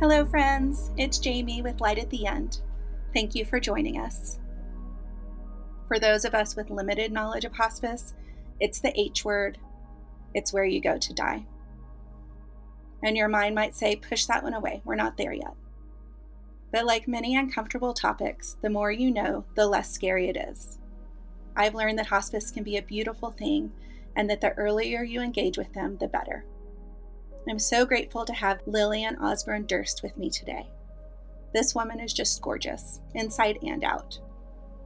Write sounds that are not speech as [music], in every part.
Hello, friends. It's Jamie with Light at the End. Thank you for joining us. For those of us with limited knowledge of hospice, it's the H word. It's where you go to die. And your mind might say, push that one away. We're not there yet. But like many uncomfortable topics, the more you know, the less scary it is. I've learned that hospice can be a beautiful thing and that the earlier you engage with them, the better. I'm so grateful to have Lillian Osborne Durst with me today. This woman is just gorgeous, inside and out.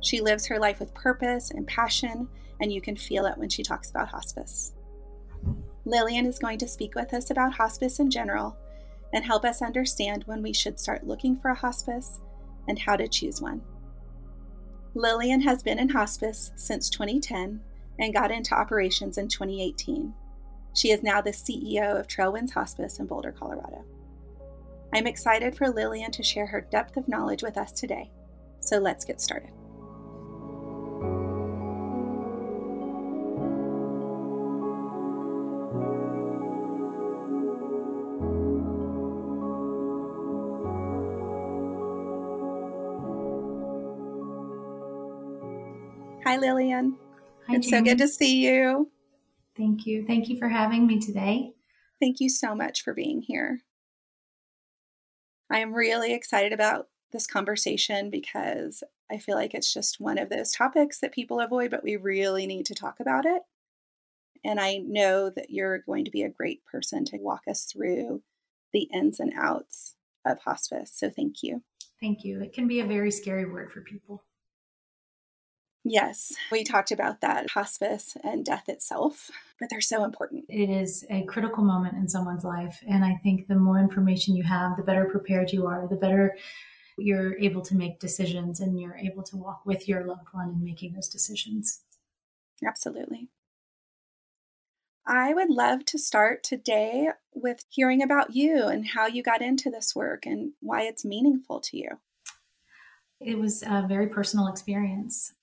She lives her life with purpose and passion, and you can feel it when she talks about hospice. Lillian is going to speak with us about hospice in general and help us understand when we should start looking for a hospice and how to choose one. Lillian has been in hospice since 2010 and got into operations in 2018. She is now the CEO of Trail Winds Hospice in Boulder, Colorado. I'm excited for Lillian to share her depth of knowledge with us today. So let's get started. Hi, Lillian. Hi, it's so good to see you. Thank you. Thank you for having me today. Thank you so much for being here. I am really excited about this conversation because I feel like it's just one of those topics that people avoid, but we really need to talk about it. And I know that you're going to be a great person to walk us through the ins and outs of hospice. So thank you. Thank you. It can be a very scary word for people. Yes, we talked about that hospice and death itself, but they're so important. It is a critical moment in someone's life. And I think the more information you have, the better prepared you are, the better you're able to make decisions and you're able to walk with your loved one in making those decisions. Absolutely. I would love to start today with hearing about you and how you got into this work and why it's meaningful to you. It was a very personal experience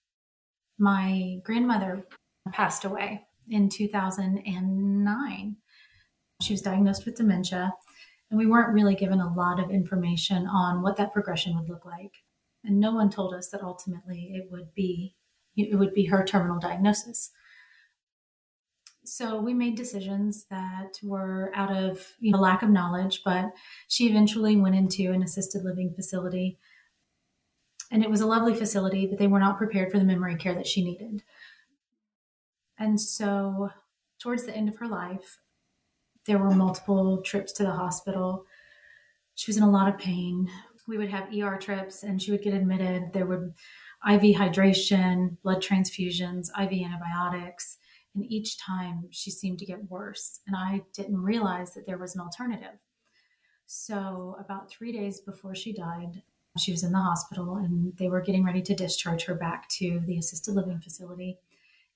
my grandmother passed away in 2009. She was diagnosed with dementia, and we weren't really given a lot of information on what that progression would look like. And no one told us that ultimately it would be it would be her terminal diagnosis. So we made decisions that were out of you know, lack of knowledge, but she eventually went into an assisted living facility and it was a lovely facility, but they were not prepared for the memory care that she needed. And so, towards the end of her life, there were multiple trips to the hospital. She was in a lot of pain. We would have ER trips and she would get admitted. There would IV hydration, blood transfusions, IV antibiotics. And each time she seemed to get worse. And I didn't realize that there was an alternative. So, about three days before she died, she was in the hospital and they were getting ready to discharge her back to the assisted living facility.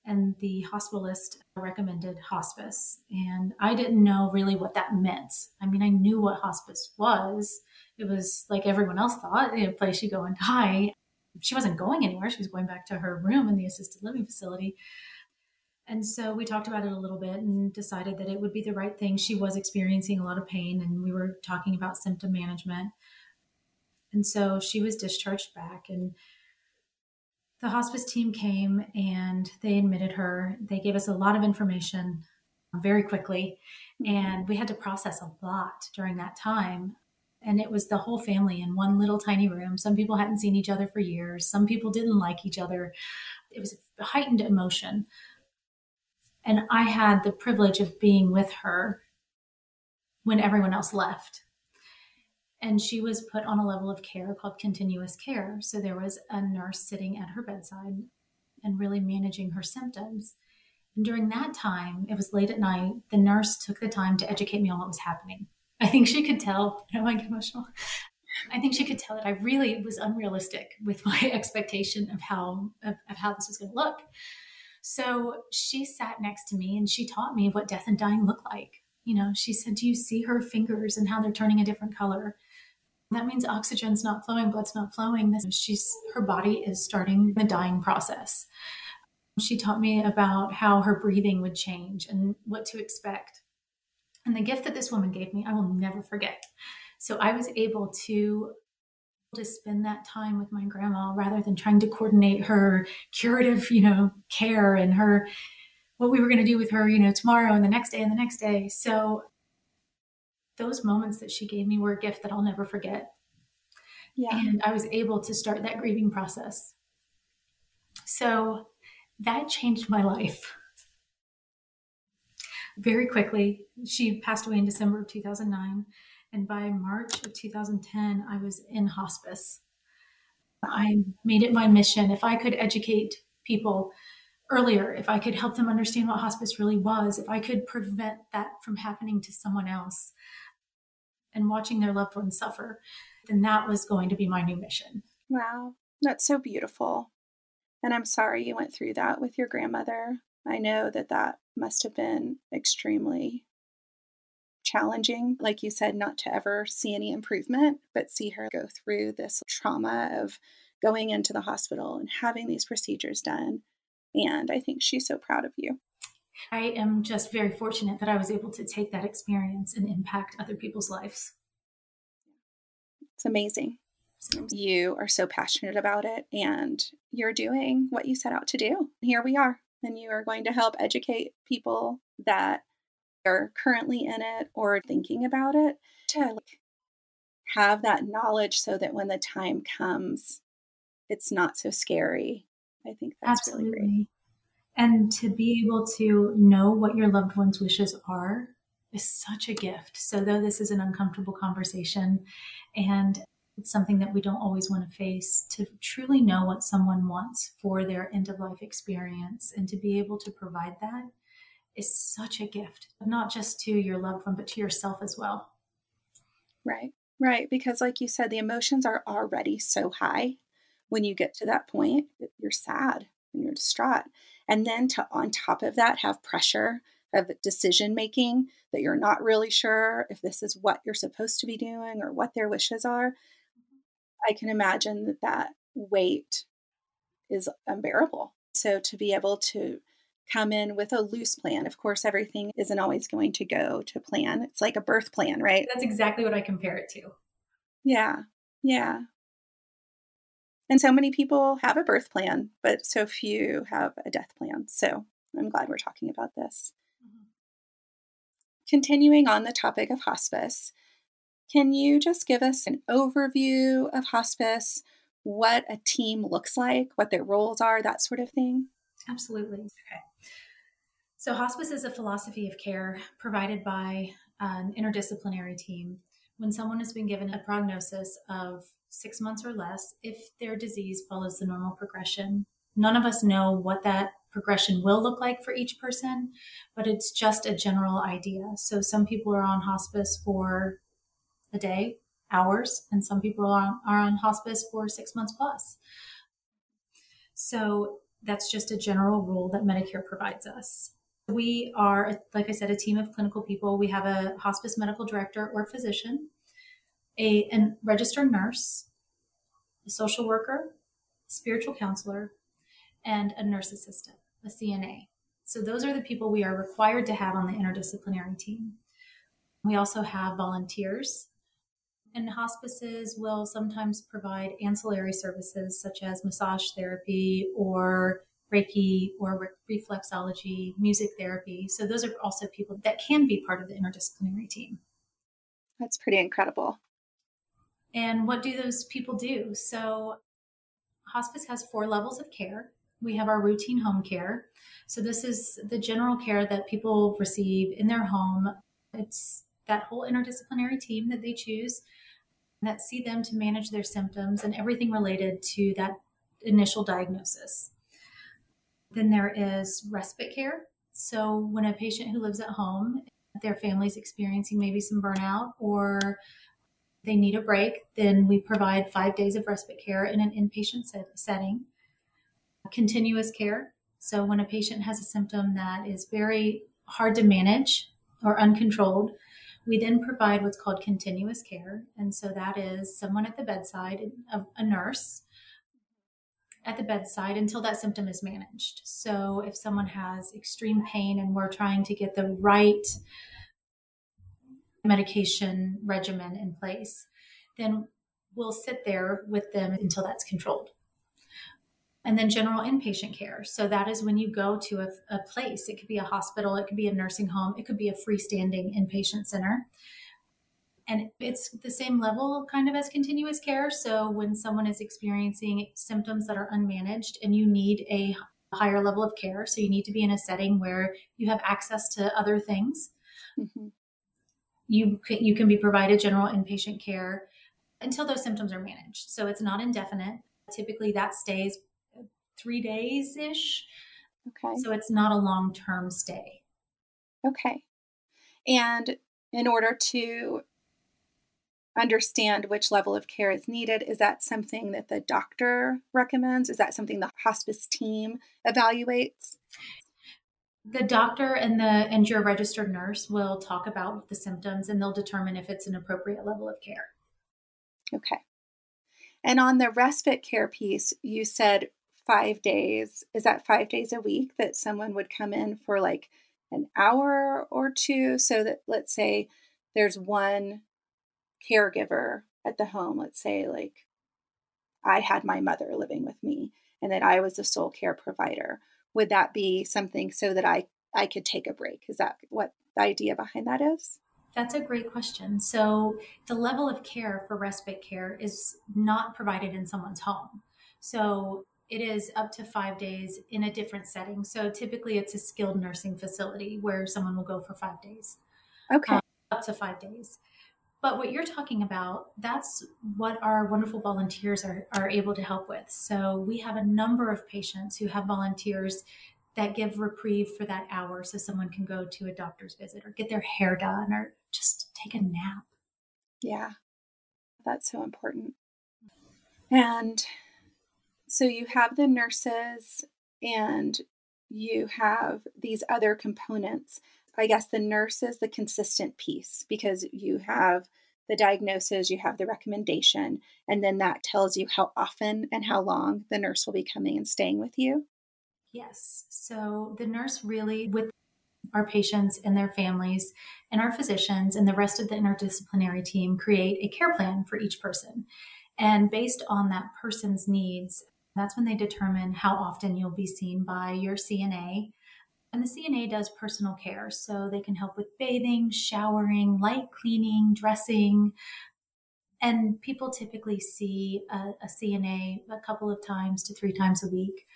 And the hospitalist recommended hospice. And I didn't know really what that meant. I mean, I knew what hospice was. It was like everyone else thought, a place you go and die. She wasn't going anywhere. She was going back to her room in the assisted living facility. And so we talked about it a little bit and decided that it would be the right thing. She was experiencing a lot of pain, and we were talking about symptom management. And so she was discharged back and the hospice team came and they admitted her. They gave us a lot of information uh, very quickly mm-hmm. and we had to process a lot during that time. And it was the whole family in one little tiny room. Some people hadn't seen each other for years. Some people didn't like each other. It was a heightened emotion. And I had the privilege of being with her when everyone else left and she was put on a level of care called continuous care. So there was a nurse sitting at her bedside and really managing her symptoms. And during that time, it was late at night, the nurse took the time to educate me on what was happening. I think she could tell, [laughs] I get emotional. I think she could tell that I really was unrealistic with my [laughs] expectation of how of, of how this was going to look. So she sat next to me and she taught me what death and dying look like. You know, she said, "Do you see her fingers and how they're turning a different color?" That means oxygen's not flowing, blood's not flowing. She's her body is starting the dying process. She taught me about how her breathing would change and what to expect. And the gift that this woman gave me, I will never forget. So I was able to to spend that time with my grandma rather than trying to coordinate her curative, you know, care and her what we were going to do with her, you know, tomorrow and the next day and the next day. So those moments that she gave me were a gift that I'll never forget. Yeah. And I was able to start that grieving process. So that changed my life. Very quickly, she passed away in December of 2009. And by March of 2010, I was in hospice. I made it my mission. If I could educate people earlier, if I could help them understand what hospice really was, if I could prevent that from happening to someone else and watching their loved ones suffer, then that was going to be my new mission. Wow, that's so beautiful. And I'm sorry you went through that with your grandmother. I know that that must have been extremely challenging, like you said, not to ever see any improvement, but see her go through this trauma of going into the hospital and having these procedures done. And I think she's so proud of you. I am just very fortunate that I was able to take that experience and impact other people's lives. It's amazing. You are so passionate about it and you're doing what you set out to do. Here we are. And you are going to help educate people that are currently in it or thinking about it to like have that knowledge so that when the time comes, it's not so scary. I think that's Absolutely. really great. And to be able to know what your loved one's wishes are is such a gift. So, though this is an uncomfortable conversation and it's something that we don't always want to face, to truly know what someone wants for their end of life experience and to be able to provide that is such a gift, not just to your loved one, but to yourself as well. Right, right. Because, like you said, the emotions are already so high when you get to that point. You're sad and you're distraught. And then to, on top of that, have pressure of decision making that you're not really sure if this is what you're supposed to be doing or what their wishes are. I can imagine that that weight is unbearable. So to be able to come in with a loose plan. Of course, everything isn't always going to go to plan. It's like a birth plan, right? That's exactly what I compare it to. Yeah. Yeah. And so many people have a birth plan, but so few have a death plan. So I'm glad we're talking about this. Mm-hmm. Continuing on the topic of hospice, can you just give us an overview of hospice, what a team looks like, what their roles are, that sort of thing? Absolutely. Okay. So, hospice is a philosophy of care provided by an interdisciplinary team when someone has been given a prognosis of six months or less if their disease follows the normal progression. None of us know what that progression will look like for each person, but it's just a general idea. So some people are on hospice for a day, hours, and some people are on, are on hospice for six months plus. So that's just a general rule that Medicare provides us. We are, like I said, a team of clinical people. We have a hospice medical director or physician, a, a registered nurse, a social worker, spiritual counselor, and a nurse assistant, a CNA. So those are the people we are required to have on the interdisciplinary team. We also have volunteers, and hospices will sometimes provide ancillary services such as massage therapy or Reiki or reflexology, music therapy. So those are also people that can be part of the interdisciplinary team. That's pretty incredible. And what do those people do? So, hospice has four levels of care. We have our routine home care. So, this is the general care that people receive in their home. It's that whole interdisciplinary team that they choose that see them to manage their symptoms and everything related to that initial diagnosis. Then there is respite care. So, when a patient who lives at home, their family's experiencing maybe some burnout or they need a break, then we provide five days of respite care in an inpatient set- setting. Continuous care. So, when a patient has a symptom that is very hard to manage or uncontrolled, we then provide what's called continuous care. And so that is someone at the bedside, a, nurse at the bedside until that symptom is managed. So if someone has extreme pain and we're trying to get the right medication regimen in place, then we'll sit there with them until that's controlled. And then general inpatient care. So that is when you go to a, a place. It could be a hospital, it could be a nursing home, it could be a freestanding inpatient center. And it's the same level kind of as continuous care. So when someone is experiencing symptoms that are unmanaged and you need a higher level of care, so you need to be in a setting where you have access to other things. Mm-hmm. You can, you can be provided general inpatient care until those symptoms are managed. So it's not indefinite. Typically, that stays three days ish. Okay. So it's not a long term stay. Okay. And in order to understand which level of care is needed, is that something that the doctor recommends? Is that something the hospice team evaluates? The doctor and the and your registered nurse will talk about the symptoms and they'll determine if it's an appropriate level of care. Okay. And on the respite care piece, you said five days. Is that five days a week that someone would come in for like an hour or two? So that let's say there's one caregiver at the home, let's say like I had my mother living with me and that I was the sole care provider. Would that be something so that I I could take a break? Is that what the idea behind that is? That's a great question. So, the level of care for respite care is not provided in someone's home. So, it is up to five days in a different setting. So, typically, it's a skilled nursing facility where someone will go for five days. Okay. Um, up to five days. But what you're talking about, that's what our wonderful volunteers are, are able to help with. So, we have a number of patients who have volunteers that give reprieve for that hour so someone can go to a doctor's visit or get their hair done or just take a nap. Yeah, that's so important. And so you have the nurses and you have these other components. I guess the nurse is the consistent piece because you mm-hmm. have the diagnosis, you have the recommendation, and then that tells you how often and how long the nurse will be coming and staying with you. Yes. So the nurse really, with our patients and their families, and our physicians and the rest of the interdisciplinary team create a care plan for each person. And based on that person's needs, that's when they determine how often you'll be seen by your CNA. And the CNA does personal care, so they can help with bathing, showering, light cleaning, dressing. And people typically see a, a CNA a couple of times to three times a week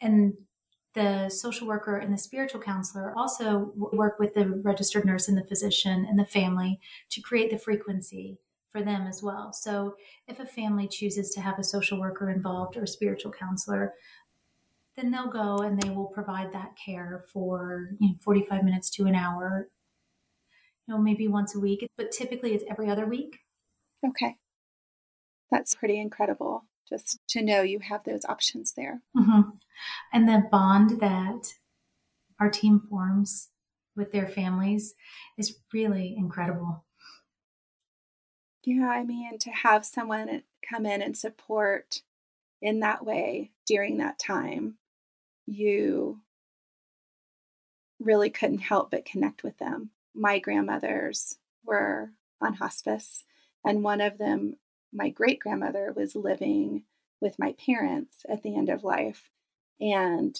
and the social worker and the spiritual counselor also work with the registered nurse and the physician and the family to create the frequency for them as well. So if a family chooses to have a social worker involved or a spiritual counselor, then they'll go and they will provide that care for you know, 45 minutes to an hour, you know, maybe once a week, but typically it's every other week. Okay. That's pretty incredible just to know you have those options there. Mm-hmm. And the bond that our team forms with their families is really incredible. Yeah, I mean, to have someone come in and support in that way during that time, you really couldn't help but connect with them. My grandmothers were on hospice, and one of them my great grandmother was living with my parents at the end of life. And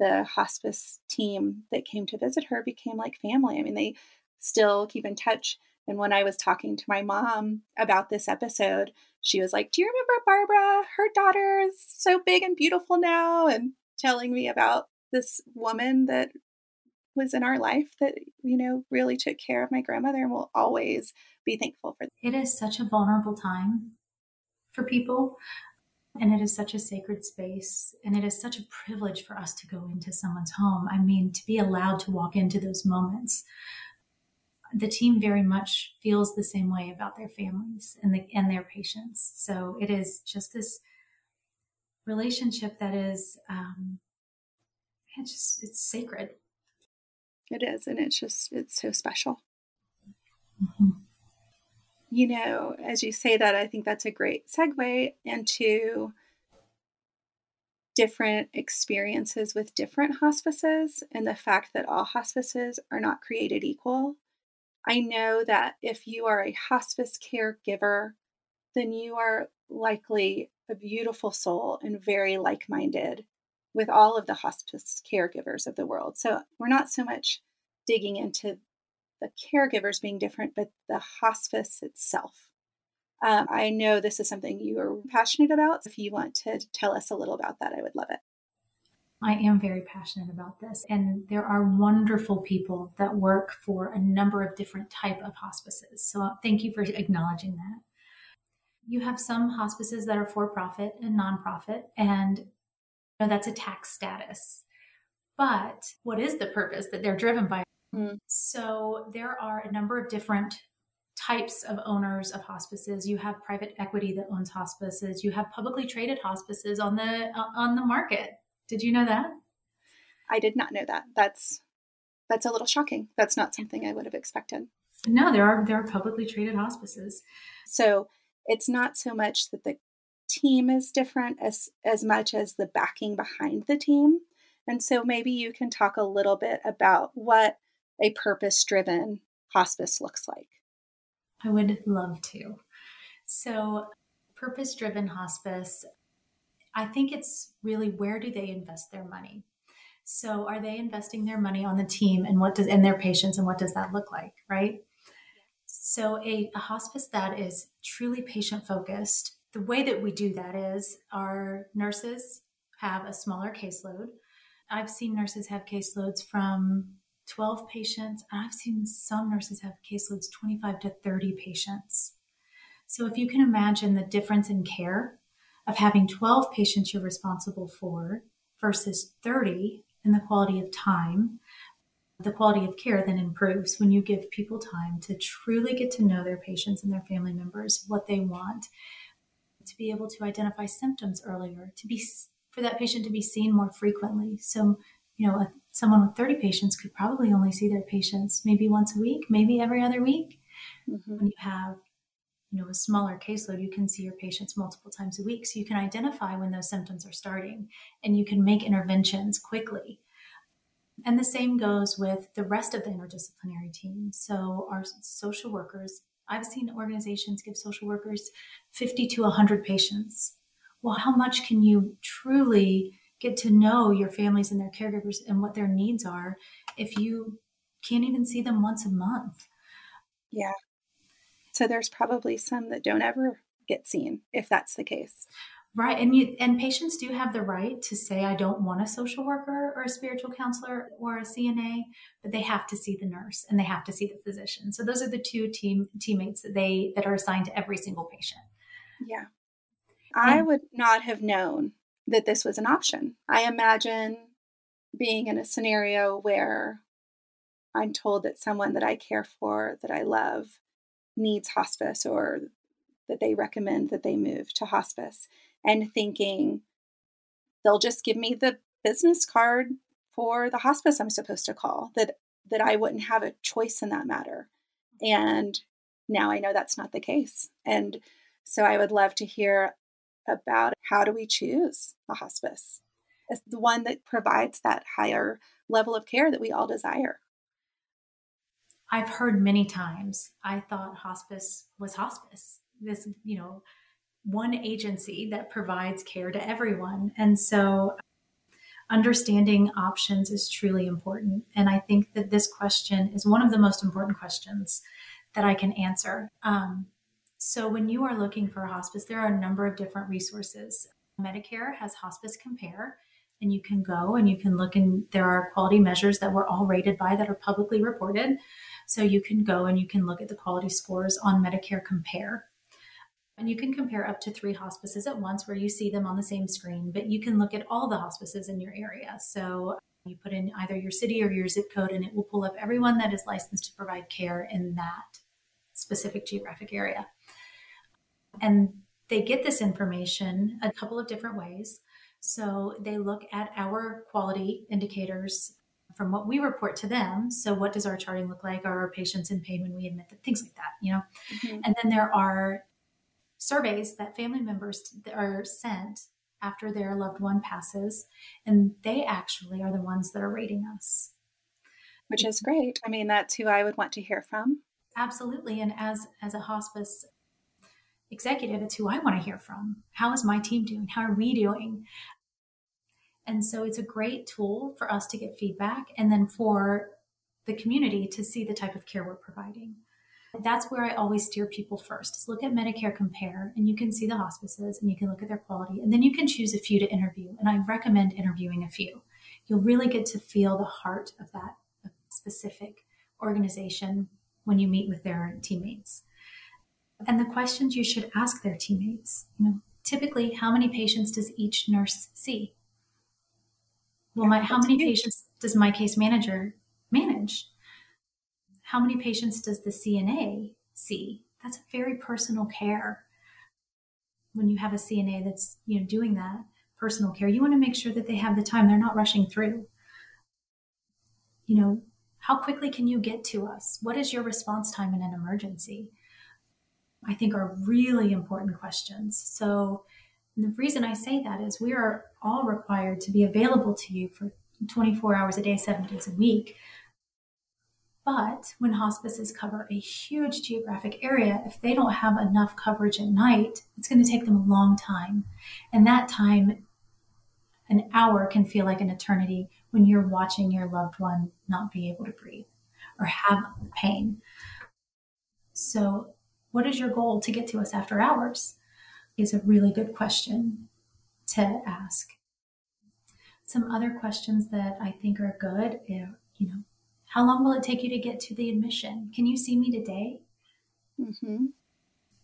the hospice team that came to visit her became like family. I mean, they still keep in touch. And when I was talking to my mom about this episode, she was like, Do you remember Barbara? Her daughter is so big and beautiful now. And telling me about this woman that was in our life that, you know, really took care of my grandmother and will always be thankful for. It is such a vulnerable time for people. And it is such a sacred space. And it is such a privilege for us to go into someone's home. I mean, to be allowed to walk into those moments. The team very much feels the same way about their families and, the, and their patients. So it is just this relationship that is, um, it's just, it's sacred. It is. And it's just, it's so special. Mm-hmm you know, as you say that, I think that's a great segue into different experiences with different hospices and the fact that all hospices are not created equal. I know that if you are a hospice caregiver, then you are likely a beautiful soul and very like minded with all of the hospice caregivers of the world. So we're not so much digging into the caregivers being different, but the hospice itself. Um, I know this is something you are passionate about. If you want to tell us a little about that, I would love it. I am very passionate about this and there are wonderful people that work for a number of different type of hospices. So thank you for acknowledging that. You have some hospices that are for profit and nonprofit and you know, that's a tax status. But what is the purpose that they're driven by? Mm. So there are a number of different types of owners of hospices. You have private equity that owns hospices. You have publicly traded hospices on the uh, on the market. Did you know that? I did not know that. That's that's a little shocking. That's not something I would have expected. No, there are there are publicly traded hospices. So it's not so much that the team is different as as much as the backing behind the team. And so maybe you can talk a little bit about what a purpose driven hospice looks like. I would love to. So, purpose driven hospice I think it's really where do they invest their money? So are they investing their money on the team and what does and their patients and what does that look like, right? So a, a hospice that is truly patient focused, the way that we do that is our nurses have a smaller caseload. I've seen nurses have caseloads from 12 patients. I've seen some nurses have caseloads 25 to 30 patients. So if you can imagine the difference in care of having 12 patients you're responsible for versus 30 and the quality of time, the quality of care then improves when you give people time to truly get to know their patients and their family members, what they want, to be able to identify symptoms earlier, to be for that patient to be seen more frequently. So, you know, someone with 30 patients could probably only see their patients maybe once a week, maybe every other week. Mm-hmm. When you have you know a smaller caseload you can see your patients multiple times a week so you can identify when those symptoms are starting and you can make interventions quickly and the same goes with the rest of the interdisciplinary team. So our social workers i've seen organizations give social workers 50 to 100 patients. Well how much can you truly get to know your families and their caregivers and what their needs are if you can't even see them once a month? Yeah. So there's probably some that don't ever get seen if that's the case. Right. And you and patients do have the right to say I don't want a social worker or a spiritual counselor or a CNA, but they have to see the nurse and they have to see the physician. So those are the two team teammates that they that are assigned to every single patient. Yeah. I would not have known that this was an option. I imagine being in a scenario where I'm told that someone that I care for, that I love, needs hospice or that they recommend that they move to hospice and thinking they'll just give me the business card for the hospice I'm supposed to call that that I wouldn't have a choice in that matter. And now I know that's not the case. And so I would love to hear about how do we choose a hospice as the one that provides that higher level of care that we all desire. I've heard many times, I thought hospice was hospice, this, you know, one agency that provides care to everyone. And so understanding options is truly important. And I think that this question is one of the most important questions that I can answer. Um, so when you are looking for a hospice, there are a number of different resources. Medicare has Hospice Compare, and you can go and you can look and there are quality measures that we're all rated by that are publicly reported. So you can go and you can look at the quality scores on Medicare Compare. And you can compare up to three hospices at once where you see them on the same screen, but you can look at all the hospices in your area. So you put in either your city or your zip code, and it will pull up everyone that is licensed to provide care in that specific geographic area. And they get this information a couple of different ways. So they look at our quality indicators from what we report to them. So, what does our charting look like? Are our patients in pain when we admit them? Things like that, you know? Mm-hmm. And then there are surveys that family members are sent after their loved one passes, and they actually are the ones that are rating us. Which is great. I mean, that's who I would want to hear from. Absolutely. And as as a hospice executive, it's who I want to hear from. How is my team doing? How are we doing? And so it's a great tool for us to get feedback and then for the community to see the type of care we're providing. That's where I always steer people first. Is look at Medicare Compare and you can see the hospices and you can look at their quality and then you can choose a few to interview. And I recommend interviewing a few. You'll really get to feel the heart of that specific organization when you meet with their teammates. And the questions you should ask their teammates, you know, typically how many patients does each nurse see? Well, my, how many patients does my case manager manage? How many patients does the CNA see? That's a very personal care. When you have a CNA that's you know doing that personal care, you want to make sure that they have the time. They're not rushing through. You know, how quickly can you get to us? What is your response time in an emergency? I think are really important questions. So the reason I say that is we are all required to be available to you for 24 hours a day, seven days a week. But when hospices cover a huge geographic area, if they don't have enough coverage at night, it's going to take them a long time. And that time, an hour can feel like an eternity when you're watching your loved one not be able to breathe or have pain. So, what is your goal to get to us after hours? Is a really good question to ask. Some other questions that I think are good, eh, you know, how long will it take you to get to the admission? Can you see me today? Mm-hmm.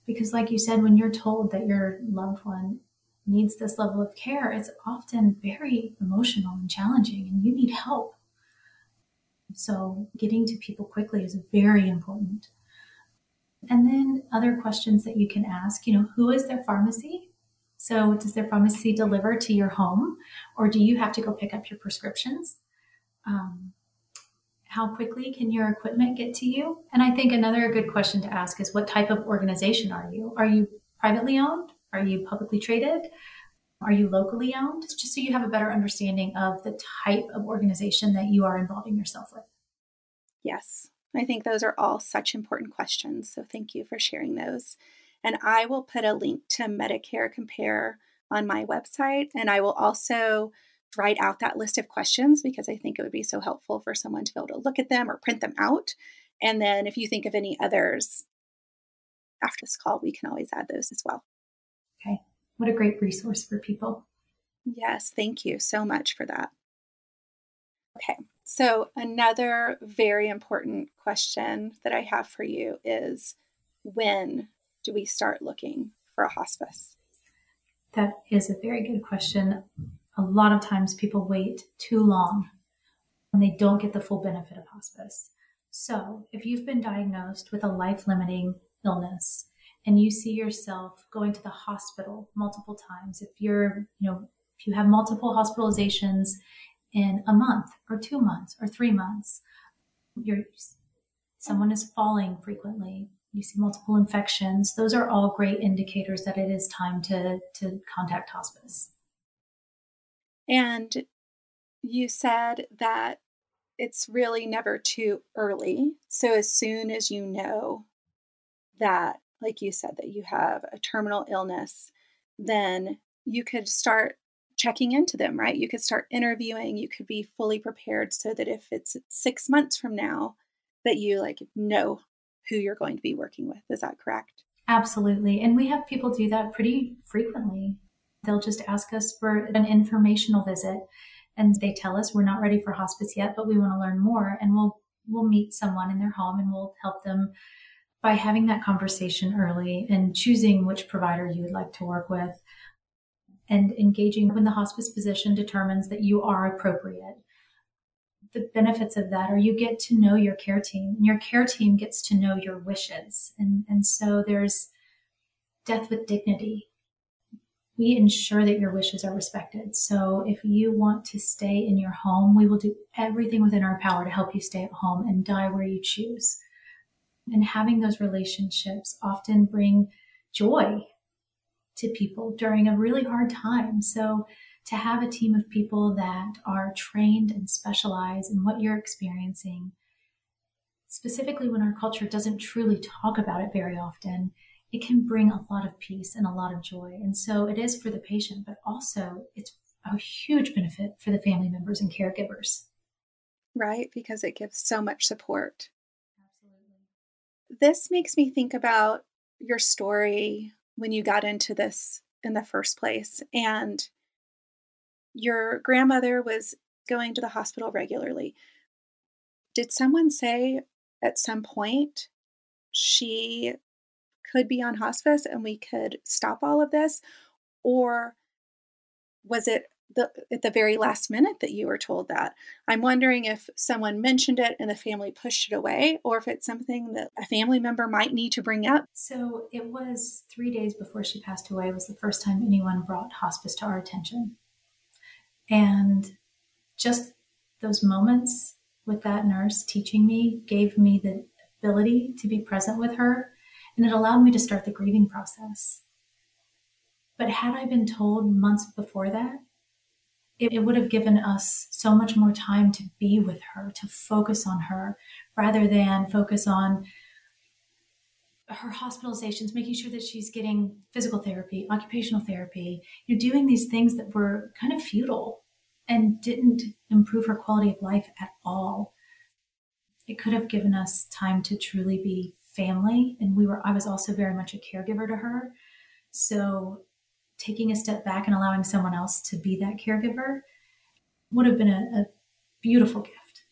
Because, like you said, when you're told that your loved one needs this level of care, it's often very emotional and challenging, and you need help. So, getting to people quickly is very important. And then, other questions that you can ask you know, who is their pharmacy? So, does their pharmacy deliver to your home, or do you have to go pick up your prescriptions? Um, how quickly can your equipment get to you? And I think another good question to ask is what type of organization are you? Are you privately owned? Are you publicly traded? Are you locally owned? Just so you have a better understanding of the type of organization that you are involving yourself with. Yes, I think those are all such important questions. So thank you for sharing those. And I will put a link to Medicare Compare on my website. And I will also write out that list of questions because I think it would be so helpful for someone to be able to look at them or print them out. And then if you think of any others after this call, we can always add those as well. Okay. What a great resource for people. Yes. Thank you so much for that. Okay. So, another very important question that I have for you is when do we start looking for a hospice? That is a very good question a lot of times people wait too long and they don't get the full benefit of hospice. So, if you've been diagnosed with a life limiting illness and you see yourself going to the hospital multiple times, if you're, you know, if you have multiple hospitalizations in a month or two months or three months, you're, someone is falling frequently, you see multiple infections, those are all great indicators that it is time to, to contact hospice. And you said that it's really never too early. So, as soon as you know that, like you said, that you have a terminal illness, then you could start checking into them, right? You could start interviewing, you could be fully prepared so that if it's six months from now, that you like know who you're going to be working with. Is that correct? Absolutely. And we have people do that pretty frequently. They'll just ask us for an informational visit and they tell us we're not ready for hospice yet, but we want to learn more and we'll we'll meet someone in their home and we'll help them by having that conversation early and choosing which provider you would like to work with and engaging when the hospice physician determines that you are appropriate. The benefits of that are you get to know your care team and your care team gets to know your wishes. And, and so there's death with dignity we ensure that your wishes are respected. So if you want to stay in your home, we will do everything within our power to help you stay at home and die where you choose. And having those relationships often bring joy to people during a really hard time. So to have a team of people that are trained and specialized in what you're experiencing specifically when our culture doesn't truly talk about it very often, it can bring a lot of peace and a lot of joy. And so it is for the patient, but also it's a huge benefit for the family members and caregivers. Right, because it gives so much support. Absolutely. This makes me think about your story when you got into this in the first place. And your grandmother was going to the hospital regularly. Did someone say at some point she could be on hospice and we could stop all of this? Or was it the, at the very last minute that you were told that? I'm wondering if someone mentioned it and the family pushed it away, or if it's something that a family member might need to bring up. So it was three days before she passed away, was the first time anyone brought hospice to our attention. And just those moments with that nurse teaching me gave me the ability to be present with her and it allowed me to start the grieving process. But had I been told months before that, it, it, would have given us so much more time to be with her, to focus on her, rather than focus on her hospitalizations, making sure that she's getting physical therapy, occupational therapy, you're doing these things that were kind of futile and didn't improve her quality of life at all. It could have given us time to truly be family. And we were, I was also very much a caregiver to her. So taking a step back and allowing someone else to be that caregiver would have been a, a beautiful gift.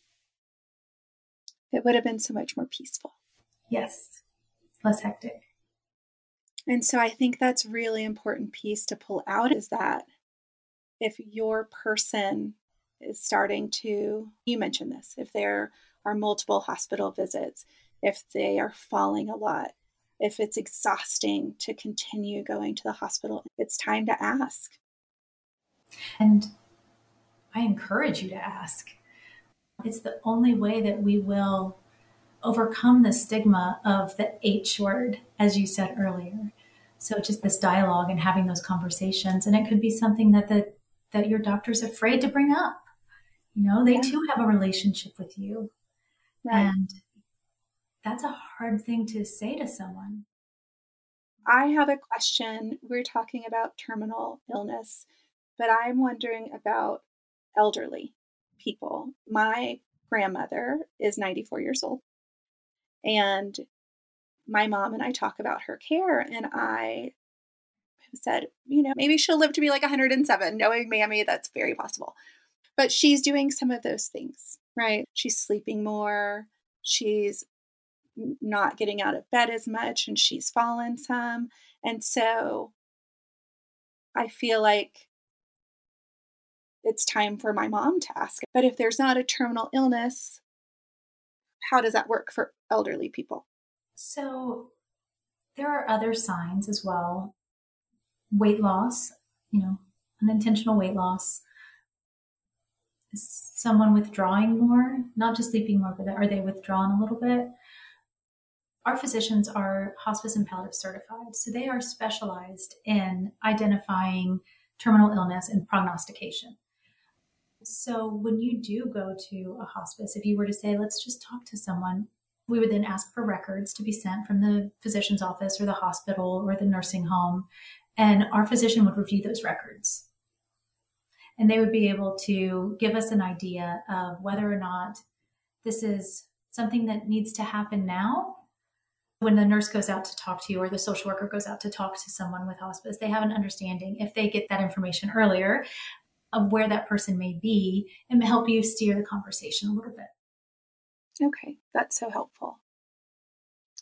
It would have been so much more peaceful. Yes, less hectic. And so I think that's really important piece to pull out is that if your person is starting to, you mentioned this, if there are multiple hospital visits, if they are falling a lot, if it's exhausting to continue going to the hospital, it's time to ask. And I encourage you to ask. It's the only way that we will overcome the stigma of the H word, as you said earlier. So just this dialogue and having those conversations. And it could be something that the that your doctor's afraid to bring up. You know, they yeah. too have a relationship with you. Right. And that's a hard thing to say to someone. I have a question. We're talking about terminal illness, but I'm wondering about elderly people. My grandmother is 94 years old, and my mom and I talk about her care, and I said, you know, maybe she'll live to be like 107. Knowing Mammy, that's very possible. But she's doing some of those things, right? She's sleeping more. She's not getting out of bed as much and she's fallen some. And so I feel like it's time for my mom to ask. But if there's not a terminal illness, how does that work for elderly people? So there are other signs as well. Weight loss, you know, unintentional weight loss. Is someone withdrawing more, not just sleeping more, but are they withdrawn a little bit? Our physicians are hospice and palliative certified, so they are specialized in identifying terminal illness and prognostication. So when you do go to a hospice, if you were to say, let's just talk to someone, we would then ask for records to be sent from the physician's office or the hospital or the nursing home. And our physician would review those records. And they would be able to give us an idea of whether or not this is something that needs to happen now when the nurse goes out to talk to you or the social worker goes out to talk to someone with hospice, they have an understanding if they get that information earlier of where that person may be and help you steer the conversation a little bit. Okay, that's so helpful.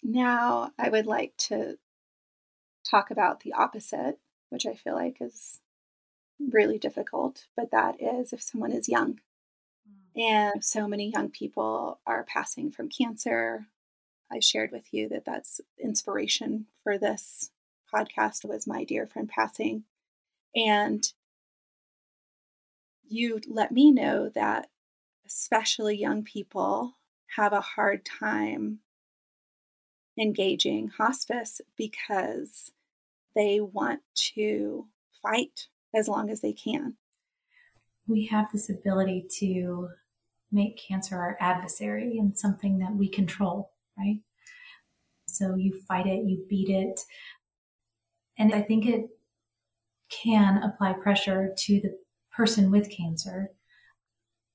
Now, I would like to talk about the opposite, which I feel like is really difficult, but that is if someone is young. Mm. And so many young people are passing from cancer I shared with you that that's inspiration for this podcast was my dear friend passing. And you let me know that especially young people have a hard time engaging hospice because they want to fight as long as they can. We have this ability to make cancer our adversary and something that we control, right? So you fight it, you beat it. And I think it can apply pressure to the person with cancer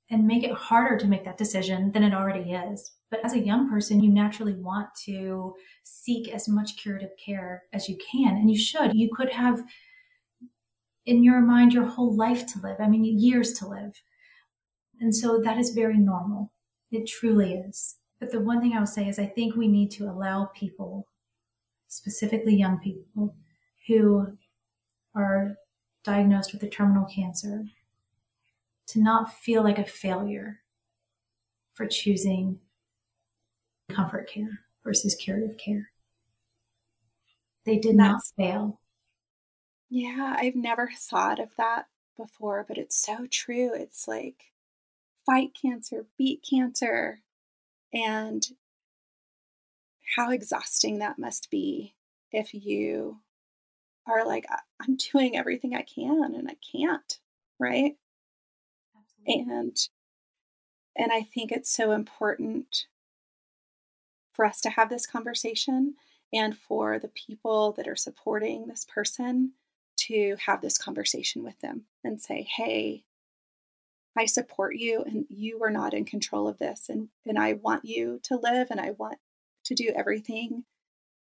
and make it harder to make that decision than it already is. But as a young person, you naturally want to seek as much curative care as you can, and you should. You could have in your mind your whole life to live, I mean, years to live. And so that is very normal. It truly is. But the one thing I will say is I think we need to allow people, specifically young people, who are diagnosed with a terminal cancer to not feel like a failure for choosing comfort care versus curative care. They did That's, not fail. Yeah, I've never thought of that before, but it's so true. It's like fight cancer, beat cancer, and how exhausting that must be if you are like, I'm doing everything I can and I can't, right? Absolutely. And and I think it's so important for us to have this conversation and for the people that are supporting this person to have this conversation with them and say, hey, I support you and you are not in control of this. And, and I want you to live and I want to do everything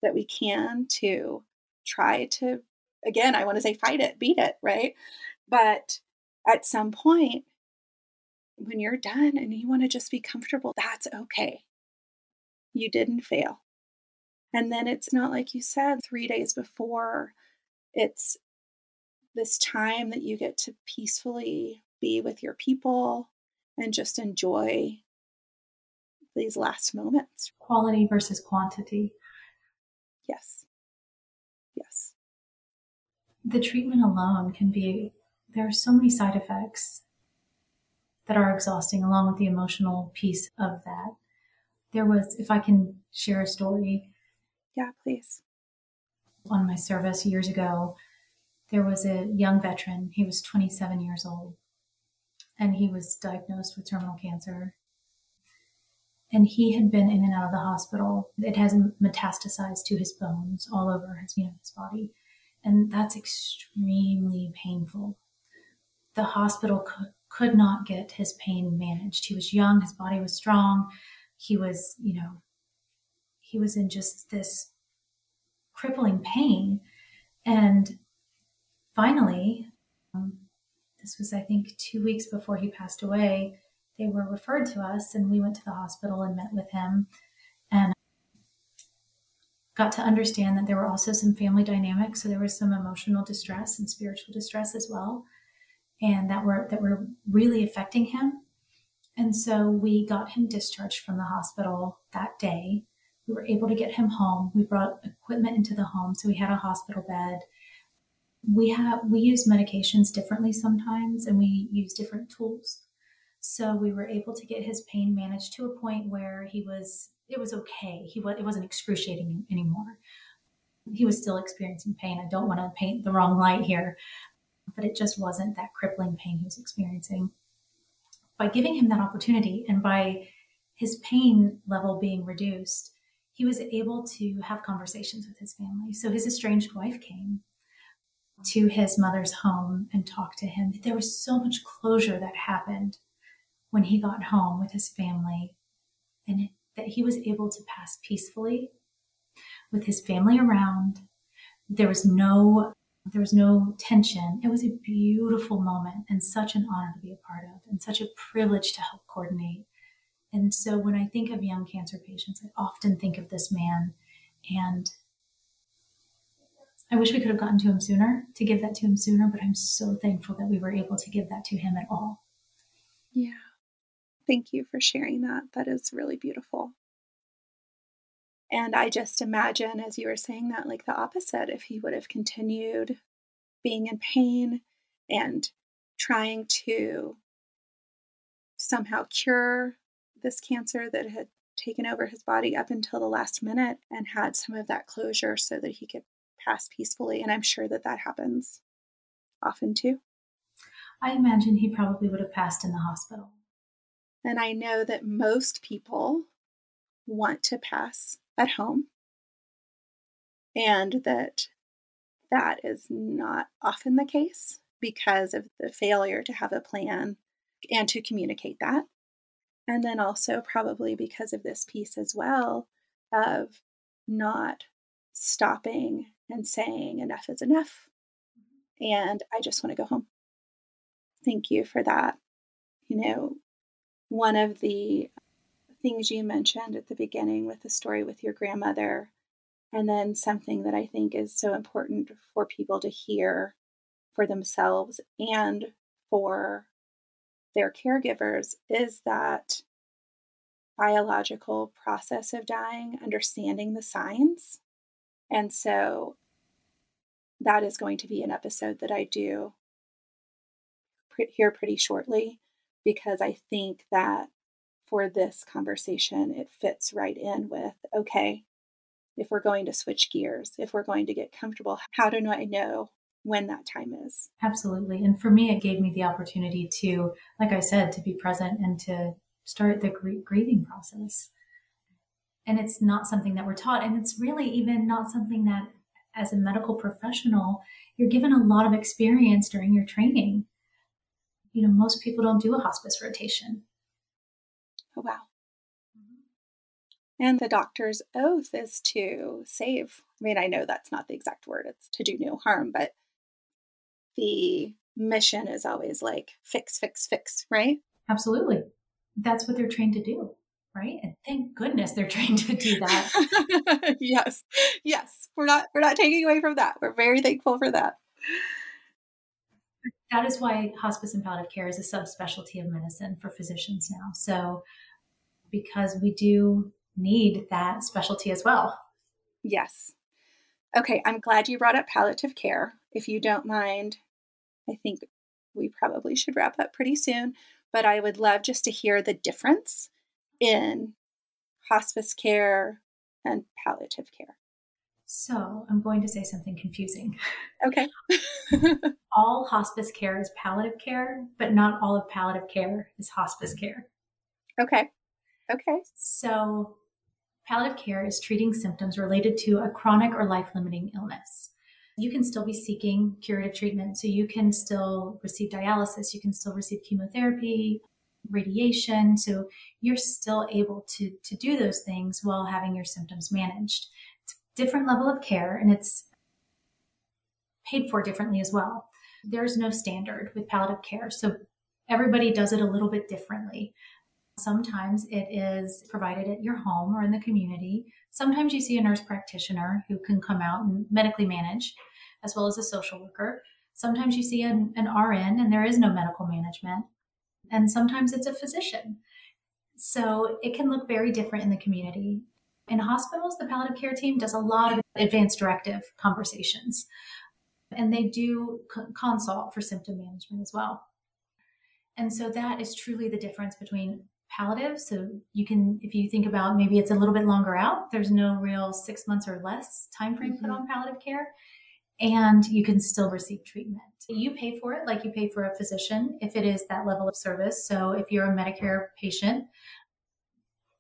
that we can to try to, again, I want to say fight it, beat it, right? But at some point, when you're done and you want to just be comfortable, that's okay. You didn't fail. And then it's not like you said three days before, it's this time that you get to peacefully be with your people and just enjoy these last moments. Quality versus quantity. Yes. Yes. The treatment alone can be, there are so many side effects that are exhausting, along with the emotional piece of that. There was, if I can share a story. Yeah, please. On my service years ago, there was a young veteran. He was 27 years old and he was diagnosed with terminal cancer. And he had been in and out of the hospital. It has metastasized to his bones all over his, you know, his body. And that's extremely painful. The hospital could, not get his pain managed. He was young, his body was strong. He was, you know, he was in just this crippling pain. And finally, this was, I think, two weeks before he passed away, they were referred to us, and we went to the hospital and met with him and got to understand that there were also some family dynamics. So there was some emotional distress and spiritual distress as well, and that were that were really affecting him. And so we got him discharged from the hospital that day. We were able to get him home. We brought equipment into the home, so we had a hospital bed we have we use medications differently sometimes and we use different tools. So we were able to get his pain managed to a point where he was it was okay. He was it wasn't excruciating anymore. He was still experiencing pain. I don't want to paint the wrong light here but it just wasn't that crippling pain he was experiencing. By giving him that opportunity and by his pain level being reduced he was able to have conversations with his family. So his estranged wife came to his mother's home and talk to him. There was so much closure that happened when he got home with his family and that he was able to pass peacefully with his family around. There was no there was no tension. It was a beautiful moment and such an honor to be a part of and such a privilege to help coordinate. And so when I think of young cancer patients, I often think of this man and I wish we could have gotten to him sooner to give that to him sooner, but I'm so thankful that we were able to give that to him at all. Yeah. Thank you for sharing that. That is really beautiful. And I just imagine, as you were saying that, like the opposite, if he would have continued being in pain and trying to somehow cure this cancer that had taken over his body up until the last minute and had some of that closure so that he could pass peacefully. And I'm sure that that happens often too. I imagine he probably would have passed in the hospital. And I know that most people want to pass at home and that that is not often the case because of the failure to have a plan and to communicate that. And then also, probably because of this piece as well of not stopping and saying, enough is enough. Mm-hmm. And I just want to go home. Thank you for that. You know, one of the things you mentioned at the beginning with the story with your grandmother, and then something that I think is so important for people to hear for themselves and for their caregivers is that biological process of dying, understanding the signs. And so that is going to be an episode that I do here pretty shortly because I think that for this conversation, it fits right in with okay, if we're going to switch gears, if we're going to get comfortable, how do I know when that time is? Absolutely. And for me, it gave me the opportunity to, like I said, to be present and to start the grieving process. And it's not something that we're taught. And it's really even not something that, as a medical professional, you're given a lot of experience during your training. You know, most people don't do a hospice rotation. Oh, wow. And the doctor's oath is to save. I mean, I know that's not the exact word, it's to do no harm, but the mission is always like fix, fix, fix, right? Absolutely. That's what they're trained to do, right? And thank goodness they're [laughs] trained to do that. [laughs] yes. Yes. We're not we're not taking away from that. We're very thankful for that. That is why hospice and palliative care is a subspecialty of medicine for physicians now. So because we do need that specialty as well. Yes. Okay, I'm glad you brought up palliative care. If you don't mind, I think we probably should wrap up pretty soon, but I would love just to hear the difference in hospice care and palliative care. So, I'm going to say something confusing. [laughs] Okay. [laughs] all hospice care is palliative care, but not all of palliative care is hospice care. Okay. Okay. So, palliative care is treating symptoms related to a chronic or life limiting illness. You can still be seeking curative treatment. So, you can still receive dialysis, you can still receive chemotherapy, radiation. So, you're still able to, to do those things while having your symptoms managed. It's a different level of care and it's paid for differently as well. There's no standard with palliative care. So, everybody does it a little bit differently. Sometimes it is provided at your home or in the community. Sometimes you see a nurse practitioner who can come out and medically manage, as well as a social worker. Sometimes you see an, an RN and there is no medical management. And sometimes it's a physician. So it can look very different in the community. In hospitals, the palliative care team does a lot of advanced directive conversations, and they do consult for symptom management as well. And so that is truly the difference between palliative. So you can, if you think about maybe it's a little bit longer out, there's no real six months or less time frame mm-hmm. put on palliative care, and you can still receive treatment. You pay for it like you pay for a physician if it is that level of service. So if you're a Medicare patient,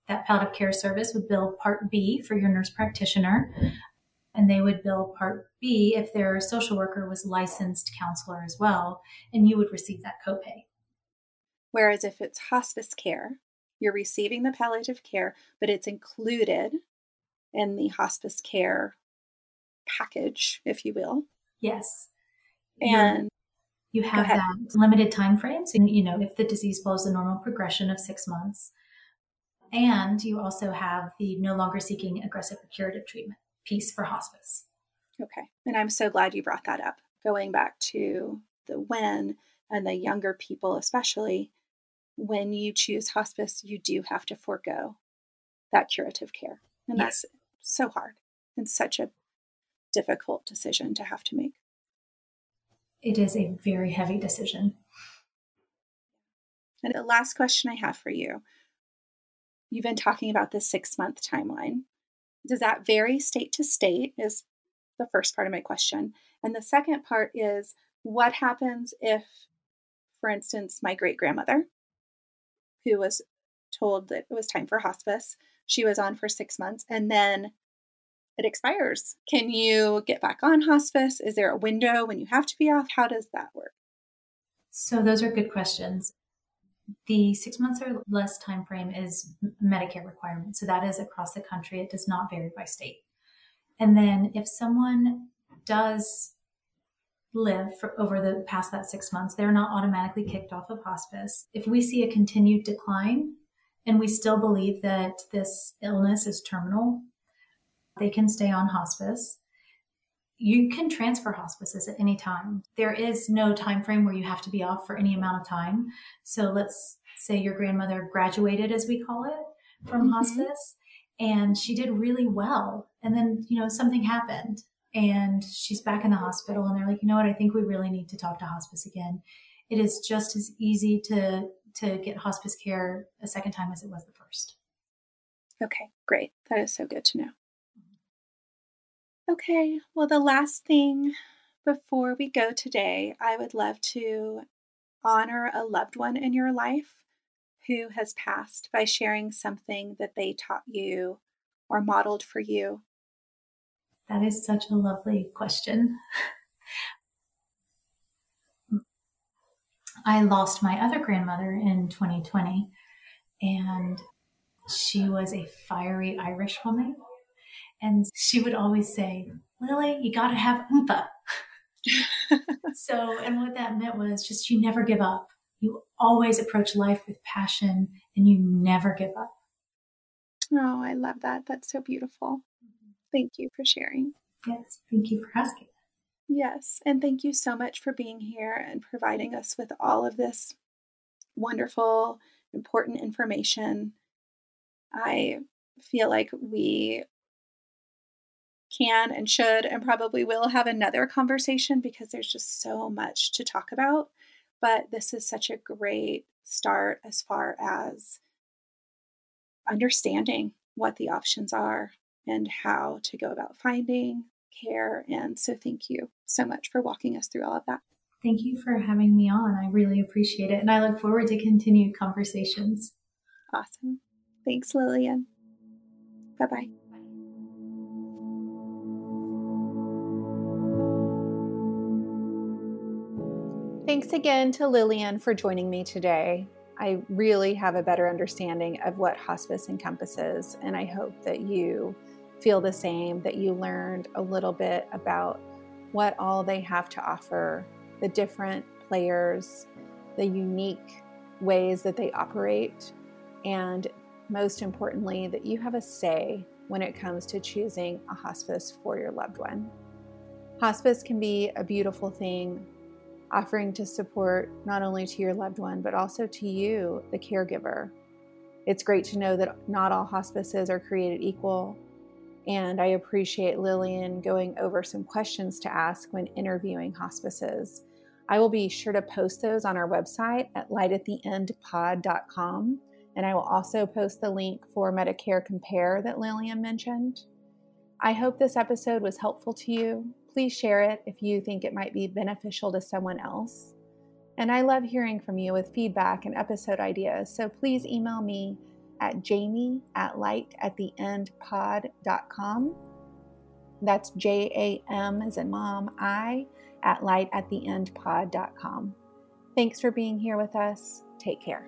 that palliative care service would bill Part B for your nurse practitioner. And they would bill Part B if their social worker was licensed counselor as well, and you would receive that copay. Whereas if it's hospice care, you're receiving the palliative care, but it's included in the hospice care package, if you will. Yes. And you have that limited time frame. So, you know, if the disease follows the normal progression of six months, and you also have the no longer seeking aggressive or curative treatment piece for hospice. Okay. And I'm so glad you brought that up. Going back to the when and the younger people, especially, when you choose hospice, you do have to forego that curative care. And yes. that's so hard and such a difficult decision to have to make. It is a very heavy decision. And the last question I have for you you've been talking about this six month timeline. Does that vary state to state? Is the first part of my question. And the second part is what happens if, for instance, my great grandmother who was told that it was time for hospice. She was on for six months and then it expires. Can you get back on hospice? Is there a window when you have to be off? How does that work? So those are good questions. The six months or less time frame is Medicare requirement. So that is across the country. It does not vary by state. And then if someone does live for over the past that six months, they're not automatically kicked off of hospice. If we see a continued decline and we still believe that this illness is terminal, they can stay on hospice. You can transfer hospices at any time. There is no time frame where you have to be off for any amount of time. So let's say your grandmother graduated, as we call it, from mm-hmm. hospice, and she did really well. And then, you know, something happened and she's back in the hospital and they're like, you know what, I think we really need to talk to hospice again. It is just as easy to to get hospice care a second time as it was the first. Okay, great. That is so good to know. Okay, well, the last thing before we go today, I would love to honor a loved one in your life who has passed by sharing something that they taught you or modeled for you. That is such a lovely question. I lost my other grandmother in 2020, and she was a fiery Irish woman and she would always say, Lily, you got to have oompa. [laughs] so, and what that meant was just you never give up. You always approach life with passion and you never give up. Oh, I love that. That's so beautiful. Mm-hmm. Thank you for sharing. Yes, thank you for asking. Yes, and thank you so much for being here and providing us with all of this wonderful, important information. I feel like we can and should and probably will have another conversation because there's just so much to talk about. But this is such a great start as far as understanding what the options are and how to go about finding care. And so, thank you so much for walking us through all of that. Thank you for having me on. I really appreciate it. And I look forward to continued conversations. Awesome. Thanks, Lillian. Bye bye. Thanks again to Lillian for joining me today. I really have a better understanding of what hospice encompasses, and I hope that you feel the same, that you learned a little bit about what all they have to offer, the different players, the unique ways that they operate, and most importantly, that you have a say when it comes to choosing a hospice for your loved one. Hospice can be a beautiful thing offering to support not only to your loved one, but also to you, the caregiver. It's great to know that not all hospices are created equal. And I appreciate Lillian going over some questions to ask when interviewing hospices. I will be sure to post those on our website at lightattheendpod.com. And I will also post the link for Medicare Compare that Lillian mentioned. I hope this episode was helpful to you please share it if you think it might be beneficial to someone else. And I love hearing from you with feedback and episode ideas, so please email me at jamie at lightattheendpod.com. That's J A M as in mom, I at lightattheendpod.com. Thanks for being here with us. Take care.